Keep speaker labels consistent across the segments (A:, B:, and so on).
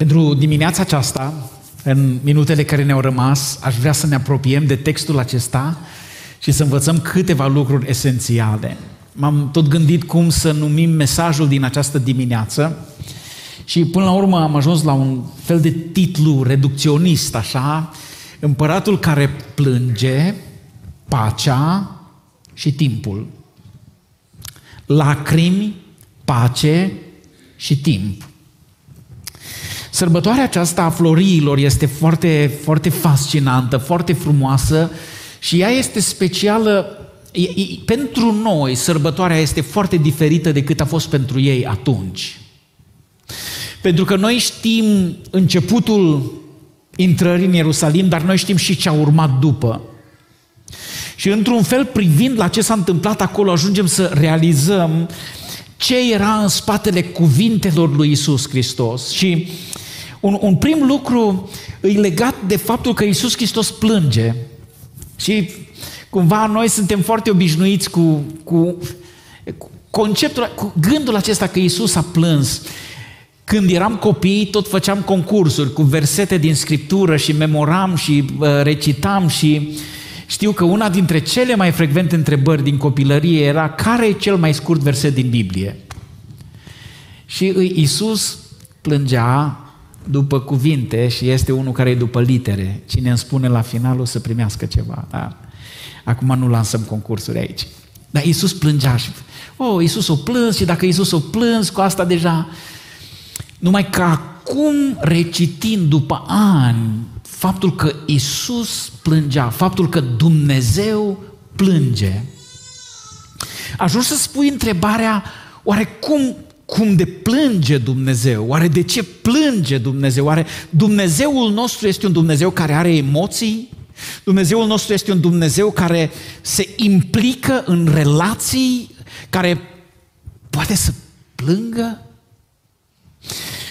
A: Pentru dimineața aceasta, în minutele care ne-au rămas, aș vrea să ne apropiem de textul acesta și să învățăm câteva lucruri esențiale. M-am tot gândit cum să numim mesajul din această dimineață și până la urmă am ajuns la un fel de titlu reducționist, așa, Împăratul care plânge, pacea și timpul. Lacrimi, pace și timp. Sărbătoarea aceasta a floriilor este foarte, foarte fascinantă, foarte frumoasă și ea este specială e, e, pentru noi. Sărbătoarea este foarte diferită decât a fost pentru ei atunci. Pentru că noi știm începutul intrării în Ierusalim, dar noi știm și ce a urmat după. Și într-un fel, privind la ce s-a întâmplat acolo, ajungem să realizăm ce era în spatele cuvintelor lui Isus Hristos. Și un, un prim lucru e legat de faptul că Isus Hristos plânge. Și cumva noi suntem foarte obișnuiți cu, cu, cu conceptul, cu gândul acesta că Isus a plâns. Când eram copii, tot făceam concursuri cu versete din Scriptură și memoram și uh, recitam și știu că una dintre cele mai frecvente întrebări din copilărie era care e cel mai scurt verset din Biblie? Și Iisus plângea după cuvinte și este unul care e după litere. Cine îmi spune la final o să primească ceva. Da? Acum nu lansăm concursuri aici. Dar Iisus plângea și, oh, Iisus o plâns și dacă Iisus o plâns, cu asta deja numai că acum, recitind după ani, faptul că Isus plângea, faptul că Dumnezeu plânge, ajungi să spui întrebarea, oare cum, cum de plânge Dumnezeu? Oare de ce plânge Dumnezeu? Oare Dumnezeul nostru este un Dumnezeu care are emoții? Dumnezeul nostru este un Dumnezeu care se implică în relații, care poate să plângă?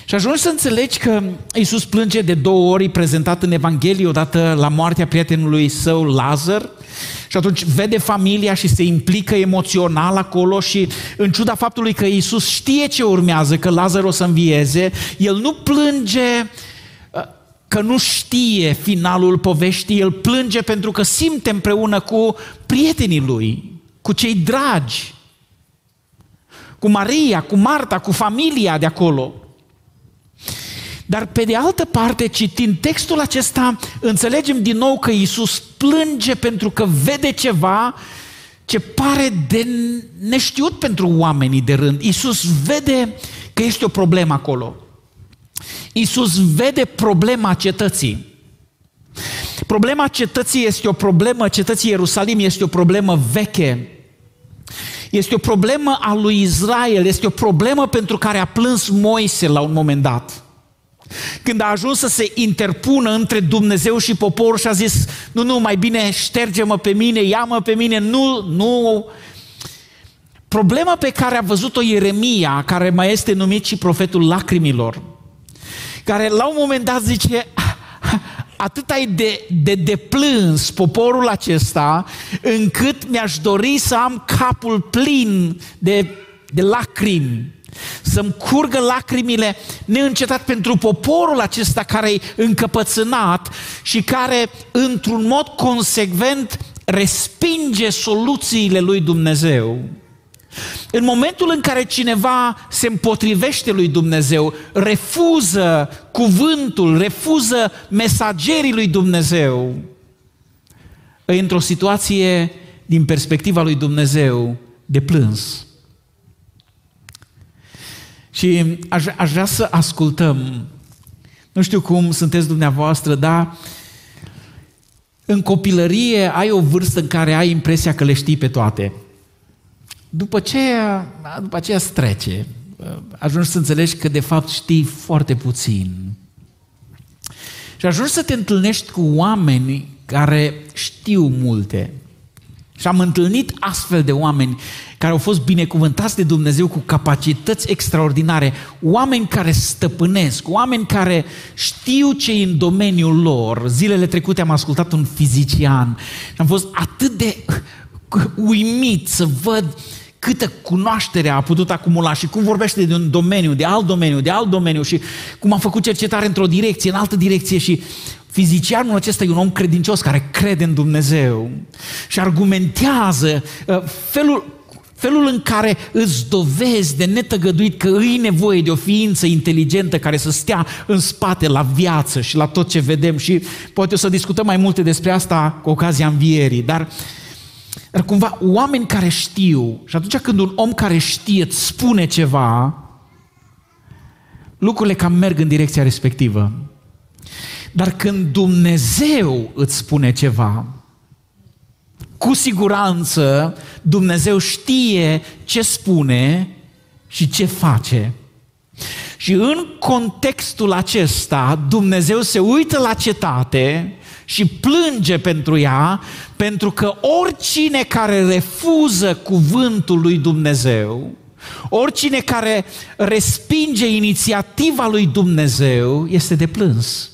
A: Și ajungi să înțelegi că Iisus plânge de două ori prezentat în Evanghelie, odată la moartea prietenului său Lazar, și atunci vede familia și se implică emoțional acolo și în ciuda faptului că Iisus știe ce urmează, că Lazar o să învieze, el nu plânge uh, că nu știe finalul poveștii, el plânge pentru că simte împreună cu prietenii lui, cu cei dragi, cu Maria, cu Marta, cu familia de acolo. Dar pe de altă parte, citind textul acesta, înțelegem din nou că Iisus plânge pentru că vede ceva ce pare de neștiut pentru oamenii de rând. Iisus vede că este o problemă acolo. Iisus vede problema cetății. Problema cetății este o problemă, cetății Ierusalim este o problemă veche. Este o problemă a lui Israel, este o problemă pentru care a plâns Moise la un moment dat. Când a ajuns să se interpună între Dumnezeu și popor și a zis, nu, nu, mai bine șterge-mă pe mine, ia-mă pe mine, nu, nu. Problema pe care a văzut-o Ieremia, care mai este numit și profetul lacrimilor, care la un moment dat zice, atât ai de, de deplâns poporul acesta, încât mi-aș dori să am capul plin de, de lacrimi să-mi curgă lacrimile neîncetat pentru poporul acesta care e încăpățânat și care, într-un mod consecvent, respinge soluțiile lui Dumnezeu. În momentul în care cineva se împotrivește lui Dumnezeu, refuză cuvântul, refuză mesagerii lui Dumnezeu, e într-o situație, din perspectiva lui Dumnezeu, de plâns. Și aș, aș vrea să ascultăm, nu știu cum sunteți dumneavoastră, dar în copilărie ai o vârstă în care ai impresia că le știi pe toate. După ce, după aceea îți trece. Ajungi să înțelegi că de fapt știi foarte puțin. Și ajungi să te întâlnești cu oameni care știu multe. Și am întâlnit astfel de oameni care au fost binecuvântați de Dumnezeu cu capacități extraordinare, oameni care stăpânesc, oameni care știu ce e în domeniul lor. Zilele trecute am ascultat un fizician și am fost atât de uimit să văd câtă cunoaștere a putut acumula și cum vorbește de un domeniu, de alt domeniu, de alt domeniu și cum a făcut cercetare într-o direcție, în altă direcție și fizicianul acesta e un om credincios care crede în Dumnezeu și argumentează uh, felul Felul în care îți dovezi de netăgăduit că îi nevoie de o ființă inteligentă care să stea în spate la viață și la tot ce vedem și poate o să discutăm mai multe despre asta cu ocazia învierii, dar, dar cumva oameni care știu și atunci când un om care știe îți spune ceva, lucrurile cam merg în direcția respectivă. Dar când Dumnezeu îți spune ceva, cu siguranță Dumnezeu știe ce spune și ce face. Și în contextul acesta, Dumnezeu se uită la cetate și plânge pentru ea, pentru că oricine care refuză cuvântul lui Dumnezeu, oricine care respinge inițiativa lui Dumnezeu, este de plâns.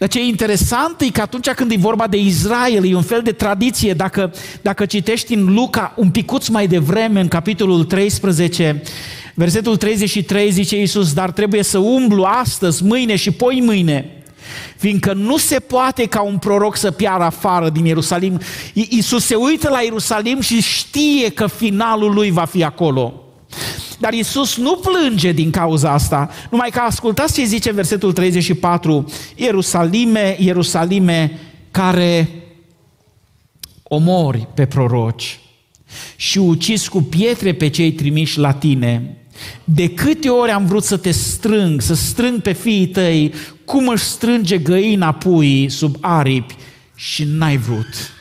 A: Dar ce e interesant e că atunci când e vorba de Israel, e un fel de tradiție. Dacă, dacă citești în Luca un picuț mai devreme, în capitolul 13, versetul 33 zice Iisus, dar trebuie să umblu astăzi, mâine și poi mâine, fiindcă nu se poate ca un proroc să piară afară din Ierusalim. Iisus se uită la Ierusalim și știe că finalul lui va fi acolo. Dar Isus nu plânge din cauza asta, numai că ascultați ce zice versetul 34, Ierusalime, Ierusalime, care omori pe proroci și ucis cu pietre pe cei trimiși la tine. De câte ori am vrut să te strâng, să strâng pe fiii tăi, cum își strânge găina puii sub aripi și n-ai vrut.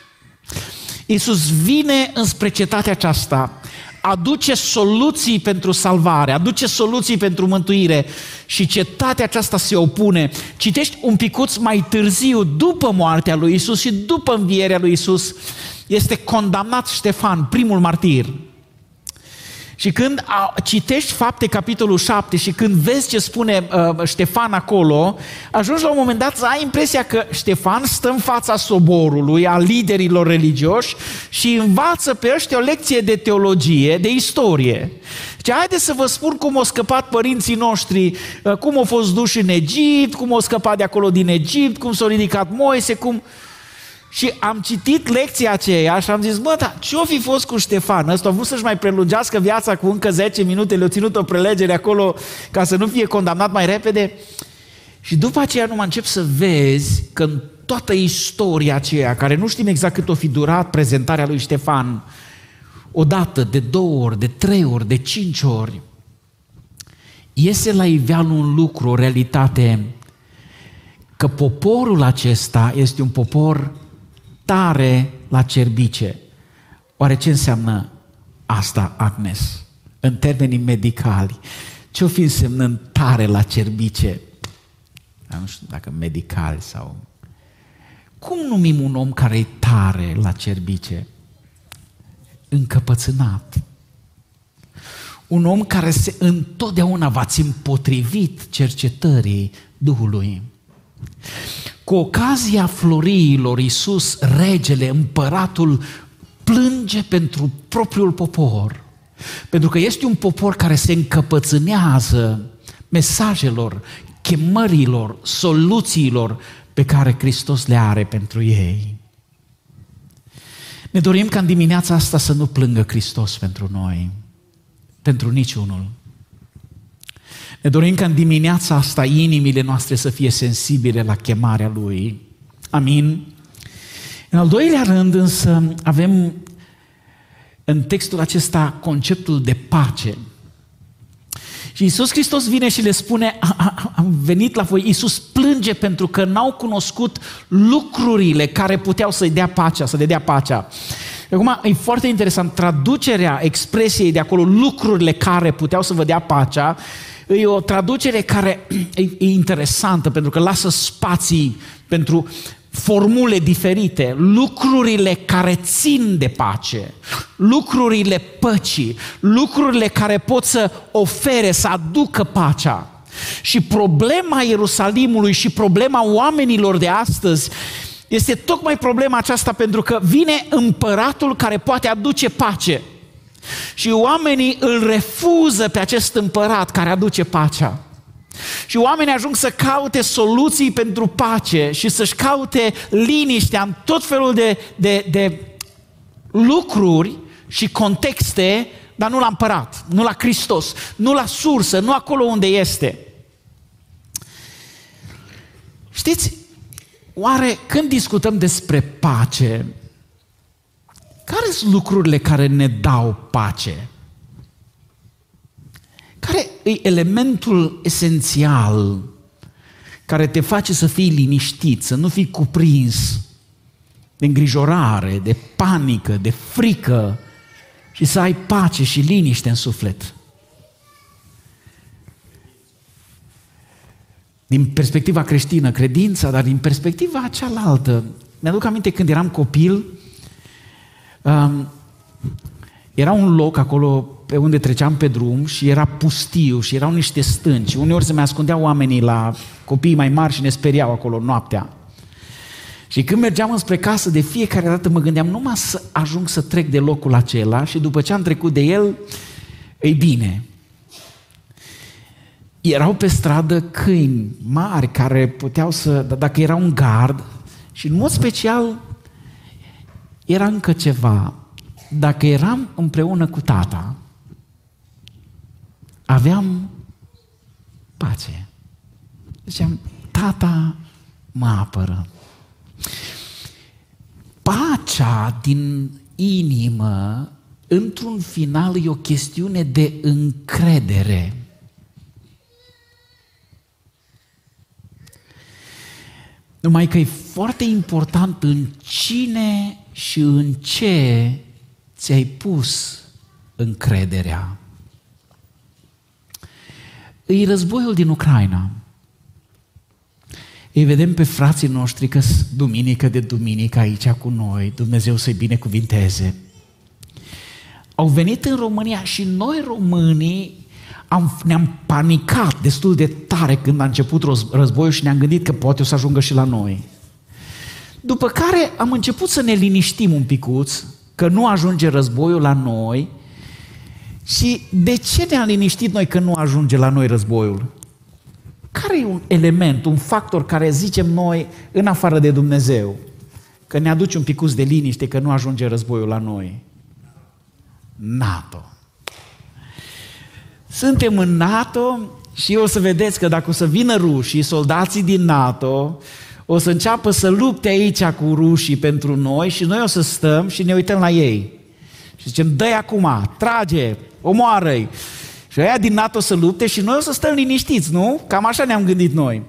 A: Iisus vine înspre cetatea aceasta aduce soluții pentru salvare, aduce soluții pentru mântuire și cetatea aceasta se opune. Citești un picuț mai târziu, după moartea lui Isus și după învierea lui Isus, este condamnat Ștefan, primul martir. Și când citești fapte capitolul 7 și când vezi ce spune uh, Ștefan acolo, ajungi la un moment dat să ai impresia că Ștefan stă în fața soborului, a liderilor religioși și învață pe ăștia o lecție de teologie, de istorie. Ce haideți să vă spun cum au scăpat părinții noștri, uh, cum au fost duși în Egipt, cum au scăpat de acolo din Egipt, cum s-a ridicat Moise, cum... Și am citit lecția aceea și am zis, bă, dar ce-o fi fost cu Ștefan? Ăsta a vrut să-și mai prelungească viața cu încă 10 minute, le-a ținut o prelegere acolo ca să nu fie condamnat mai repede. Și după aceea numai încep să vezi că în toată istoria aceea, care nu știm exact cât o fi durat prezentarea lui Ștefan, o dată, de două ori, de trei ori, de cinci ori, iese la iveală un lucru, o realitate, că poporul acesta este un popor tare la cerbice. Oare ce înseamnă asta, Agnes, în termenii medicali? Ce-o fi însemnând tare la cerbice? Nu știu dacă medicali sau... Cum numim un om care e tare la cerbice? Încăpățânat. Un om care se întotdeauna v-ați împotrivit cercetării Duhului. Cu ocazia floriilor, Iisus, regele, împăratul, plânge pentru propriul popor. Pentru că este un popor care se încăpățânează mesajelor, chemărilor, soluțiilor pe care Hristos le are pentru ei. Ne dorim ca în dimineața asta să nu plângă Hristos pentru noi, pentru niciunul. Ne dorim ca în dimineața asta inimile noastre să fie sensibile la chemarea Lui. Amin? În al doilea rând însă avem în textul acesta conceptul de pace. Și Iisus Hristos vine și le spune, am venit la voi, Iisus plânge pentru că n-au cunoscut lucrurile care puteau să-i dea pacea, să le dea pacea. Acum, e foarte interesant, traducerea expresiei de acolo, lucrurile care puteau să vă dea pacea, E o traducere care e, e interesantă pentru că lasă spații pentru formule diferite, lucrurile care țin de pace, lucrurile păcii, lucrurile care pot să ofere, să aducă pacea. Și problema Ierusalimului și problema oamenilor de astăzi Este tocmai problema aceasta pentru că vine împăratul care poate aduce pace. Și oamenii îl refuză pe acest împărat care aduce pacea. Și oamenii ajung să caute soluții pentru pace și să-și caute liniștea în tot felul de, de, de lucruri și contexte, dar nu la împărat, nu la Hristos, nu la sursă, nu acolo unde este. Știți, oare când discutăm despre pace, care sunt lucrurile care ne dau pace? Care e elementul esențial care te face să fii liniștit, să nu fii cuprins de îngrijorare, de panică, de frică și să ai pace și liniște în suflet? Din perspectiva creștină, credința, dar din perspectiva cealaltă. Mi-aduc aminte când eram copil, um, era un loc acolo pe unde treceam pe drum și era pustiu și erau niște stânci. Uneori se mai ascundeau oamenii la copii mai mari și ne speriau acolo noaptea. Și când mergeam înspre casă, de fiecare dată mă gândeam numai să ajung să trec de locul acela și după ce am trecut de el, ei bine. Erau pe stradă câini mari care puteau să, dacă era un gard, și în mod special era încă ceva. Dacă eram împreună cu tata, aveam pace. Ziceam, tata mă apără. Pacea din inimă, într-un final, e o chestiune de încredere. Numai că e foarte important în cine și în ce ți-ai pus încrederea. E războiul din Ucraina. Îi vedem pe frații noștri că duminică de duminică aici cu noi, Dumnezeu să-i binecuvinteze. Au venit în România și noi românii am, ne-am panicat destul de tare când a început războiul și ne-am gândit că poate o să ajungă și la noi. După care am început să ne liniștim un picuț, că nu ajunge războiul la noi și de ce ne-am liniștit noi că nu ajunge la noi războiul? Care e un element, un factor care zicem noi în afară de Dumnezeu că ne aduce un picuț de liniște că nu ajunge războiul la noi? NATO. Suntem în NATO și o să vedeți că dacă o să vină rușii, soldații din NATO, o să înceapă să lupte aici cu rușii pentru noi și noi o să stăm și ne uităm la ei. Și zicem, dă acum, trage, omoară-i. Și aia din NATO să lupte și noi o să stăm liniștiți, nu? Cam așa ne-am gândit noi.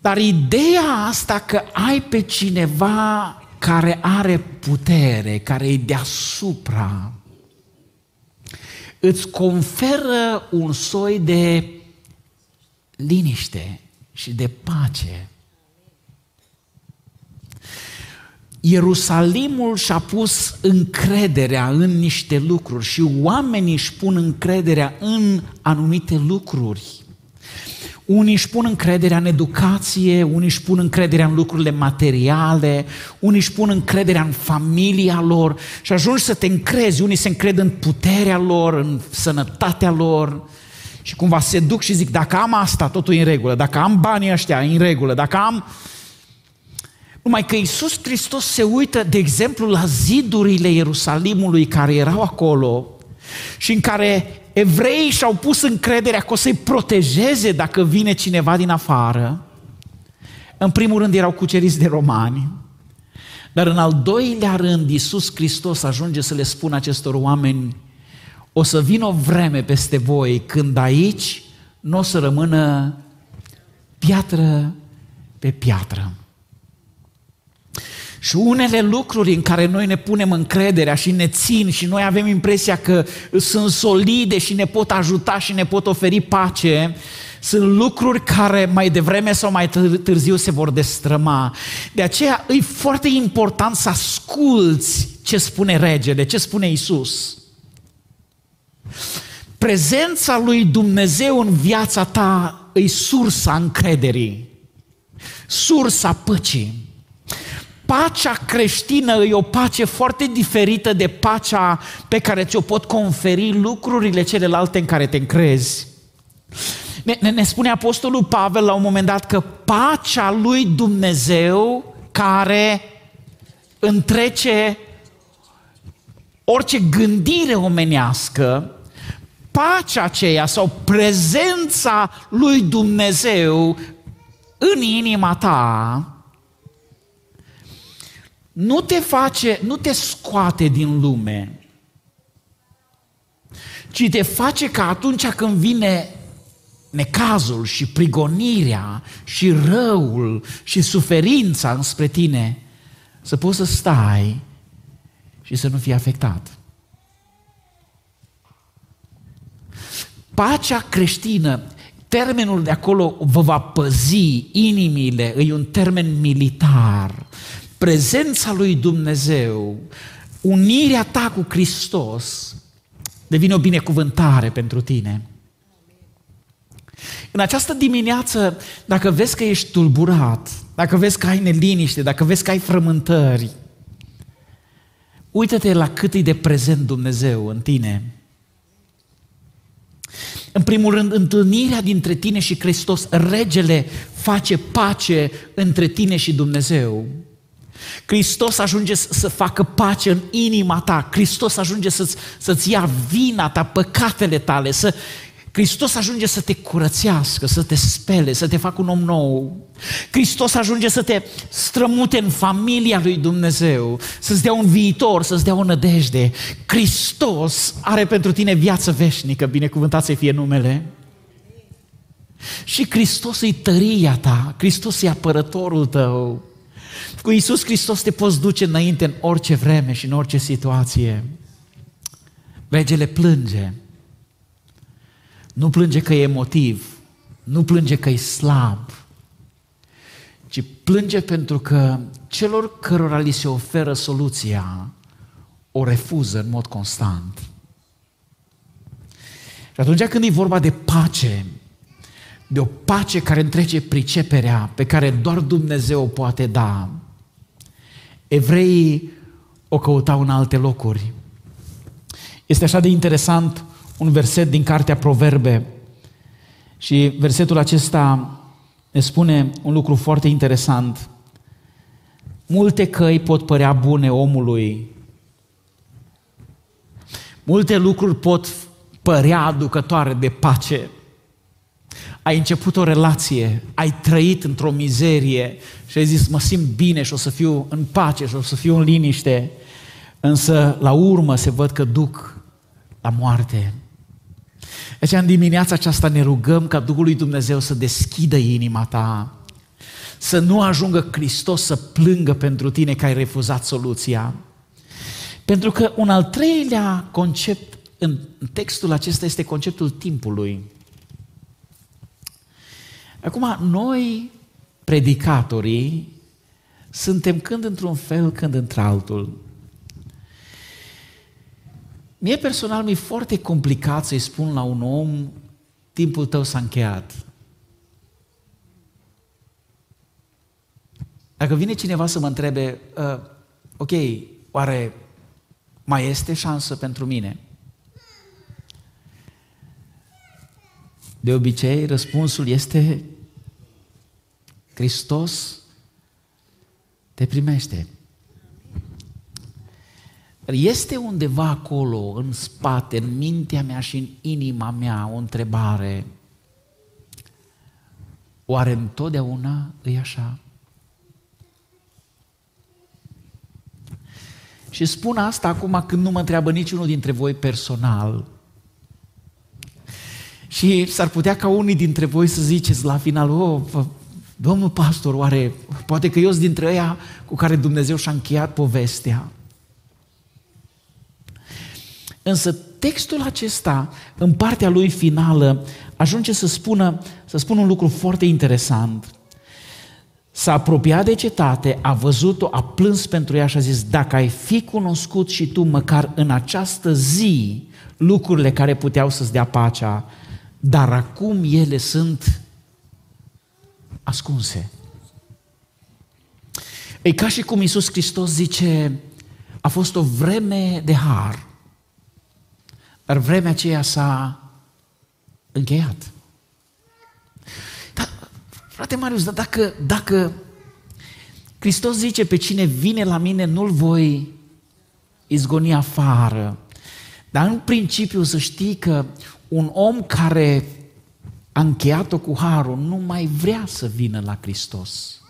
A: Dar ideea asta că ai pe cineva care are putere, care e deasupra, îți conferă un soi de liniște și de pace. Ierusalimul și-a pus încrederea în niște lucruri și oamenii își pun încrederea în anumite lucruri. Unii își pun încrederea în educație, unii își pun încrederea în lucrurile materiale, unii își pun încrederea în familia lor și ajungi să te încrezi. Unii se încred în puterea lor, în sănătatea lor și cumva se duc și zic, dacă am asta, totul e în regulă, dacă am banii ăștia, e în regulă, dacă am numai că Iisus Hristos se uită, de exemplu, la zidurile Ierusalimului care erau acolo și în care evreii și-au pus încrederea că o să-i protejeze dacă vine cineva din afară. În primul rând erau cuceriți de romani, dar în al doilea rând Iisus Hristos ajunge să le spună acestor oameni o să vină o vreme peste voi când aici nu o să rămână piatră pe piatră. Și unele lucruri în care noi ne punem încrederea și ne țin și noi avem impresia că sunt solide și ne pot ajuta și ne pot oferi pace, sunt lucruri care mai devreme sau mai târziu se vor destrăma. De aceea e foarte important să asculți ce spune regele, ce spune Isus. Prezența lui Dumnezeu în viața ta e sursa încrederii, sursa păcii. Pacea creștină e o pace foarte diferită de pacea pe care ți-o pot conferi lucrurile celelalte în care te încrezi. Ne, ne, ne spune Apostolul Pavel la un moment dat că pacea lui Dumnezeu care întrece orice gândire omenească, pacea aceea sau prezența lui Dumnezeu în inima ta nu te face, nu te scoate din lume, ci te face ca atunci când vine necazul și prigonirea și răul și suferința înspre tine, să poți să stai și să nu fii afectat. Pacea creștină, termenul de acolo vă va păzi inimile, e un termen militar. Prezența lui Dumnezeu, unirea ta cu Hristos, devine o binecuvântare pentru tine. În această dimineață, dacă vezi că ești tulburat, dacă vezi că ai neliniște, dacă vezi că ai frământări, uită-te la cât e de prezent Dumnezeu în tine. În primul rând, întâlnirea dintre tine și Hristos, regele face pace între tine și Dumnezeu. Hristos ajunge să facă pace în inima ta, Hristos ajunge să-ți, să-ți ia vina ta, păcatele tale, să, Hristos ajunge să te curățească, să te spele, să te facă un om nou. Hristos ajunge să te strămute în familia lui Dumnezeu, să-ți dea un viitor, să-ți dea o nădejde. Hristos are pentru tine viață veșnică, binecuvântat să fie numele. Și Hristos e tăria ta, Hristos e apărătorul tău. Cu Iisus Hristos te poți duce înainte în orice vreme și în orice situație. Regele plânge, nu plânge că e emotiv, nu plânge că e slab, ci plânge pentru că celor cărora li se oferă soluția o refuză în mod constant. Și atunci când e vorba de pace, de o pace care întrece priceperea, pe care doar Dumnezeu o poate da, evreii o căutau în alte locuri. Este așa de interesant un verset din Cartea Proverbe și versetul acesta ne spune un lucru foarte interesant. Multe căi pot părea bune omului. Multe lucruri pot părea aducătoare de pace. Ai început o relație, ai trăit într-o mizerie și ai zis, mă simt bine și o să fiu în pace și o să fiu în liniște, însă la urmă se văd că duc la moarte. Deci în dimineața aceasta ne rugăm ca Duhul lui Dumnezeu să deschidă inima ta, să nu ajungă Hristos să plângă pentru tine că ai refuzat soluția. Pentru că un al treilea concept în textul acesta este conceptul timpului. Acum, noi, predicatorii, suntem când într-un fel, când într-altul. Mie personal mi-e foarte complicat să-i spun la un om, timpul tău s-a încheiat. Dacă vine cineva să mă întrebe, uh, ok, oare mai este șansă pentru mine? De obicei, răspunsul este Hristos te primește. Este undeva acolo, în spate, în mintea mea și în inima mea, o întrebare. Oare întotdeauna e așa? Și spun asta acum când nu mă întreabă niciunul dintre voi personal. Și s-ar putea ca unii dintre voi să ziceți la final, oh, domnul pastor, oare, poate că eu sunt dintre ăia cu care Dumnezeu și-a încheiat povestea. Însă textul acesta, în partea lui finală, ajunge să spună, să spună un lucru foarte interesant. S-a apropiat de cetate, a văzut-o, a plâns pentru ea și a zis, dacă ai fi cunoscut și tu măcar în această zi lucrurile care puteau să-ți dea pacea, dar acum ele sunt ascunse. E ca și cum Iisus Hristos zice, a fost o vreme de har, dar vremea aceea s-a încheiat. Dar, frate Marius, dar dacă, dacă Hristos zice pe cine vine la mine nu-l voi izgoni afară, dar în principiu să știi că un om care a încheiat-o cu harul nu mai vrea să vină la Hristos.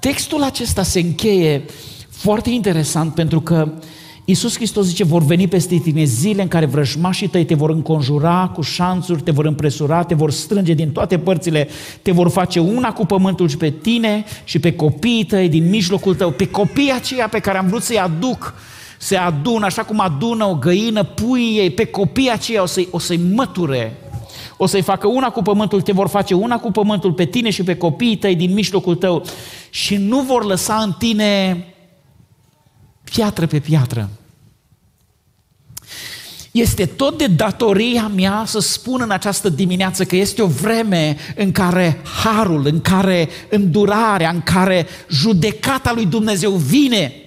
A: Textul acesta se încheie foarte interesant pentru că Iisus Hristos zice, vor veni peste tine zile în care vrăjmașii tăi te vor înconjura cu șanțuri, te vor împresura, te vor strânge din toate părțile, te vor face una cu pământul și pe tine și pe copiii tăi din mijlocul tău, pe copiii aceia pe care am vrut să-i aduc, se adună, așa cum adună o găină puii ei, pe copiii aceia o să-i, o să-i măture, o să-i facă una cu pământul, te vor face una cu pământul pe tine și pe copiii tăi din mijlocul tău și nu vor lăsa în tine piatră pe piatră. Este tot de datoria mea să spun în această dimineață că este o vreme în care harul, în care îndurarea, în care judecata lui Dumnezeu vine.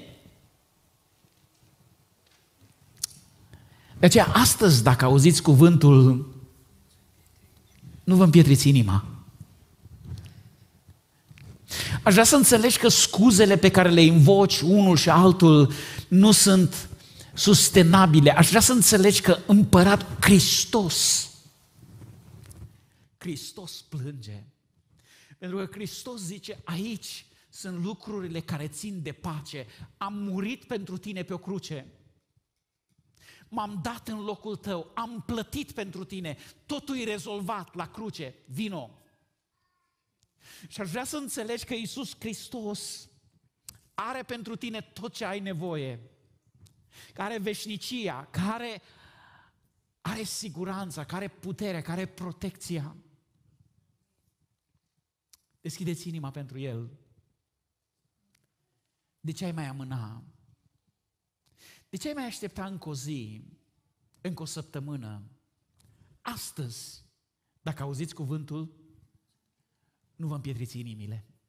A: De aceea, astăzi, dacă auziți cuvântul, nu vă împietriți inima. Aș vrea să înțelegi că scuzele pe care le invoci unul și altul nu sunt sustenabile. Aș vrea să înțelegi că împărat Hristos, Hristos plânge. Pentru că Hristos zice, aici sunt lucrurile care țin de pace. Am murit pentru tine pe o cruce. M-am dat în locul tău, am plătit pentru tine, totul e rezolvat la cruce, vino. Și aș vrea să înțelegi că Isus Hristos are pentru tine tot ce ai nevoie. Care are veșnicia, care are siguranța, care are puterea, care are protecția. Deschideți inima pentru El. De ce ai mai amâna? De ce ai mai aștepta încă o zi, încă o săptămână? Astăzi, dacă auziți cuvântul, nu vă împietriți inimile.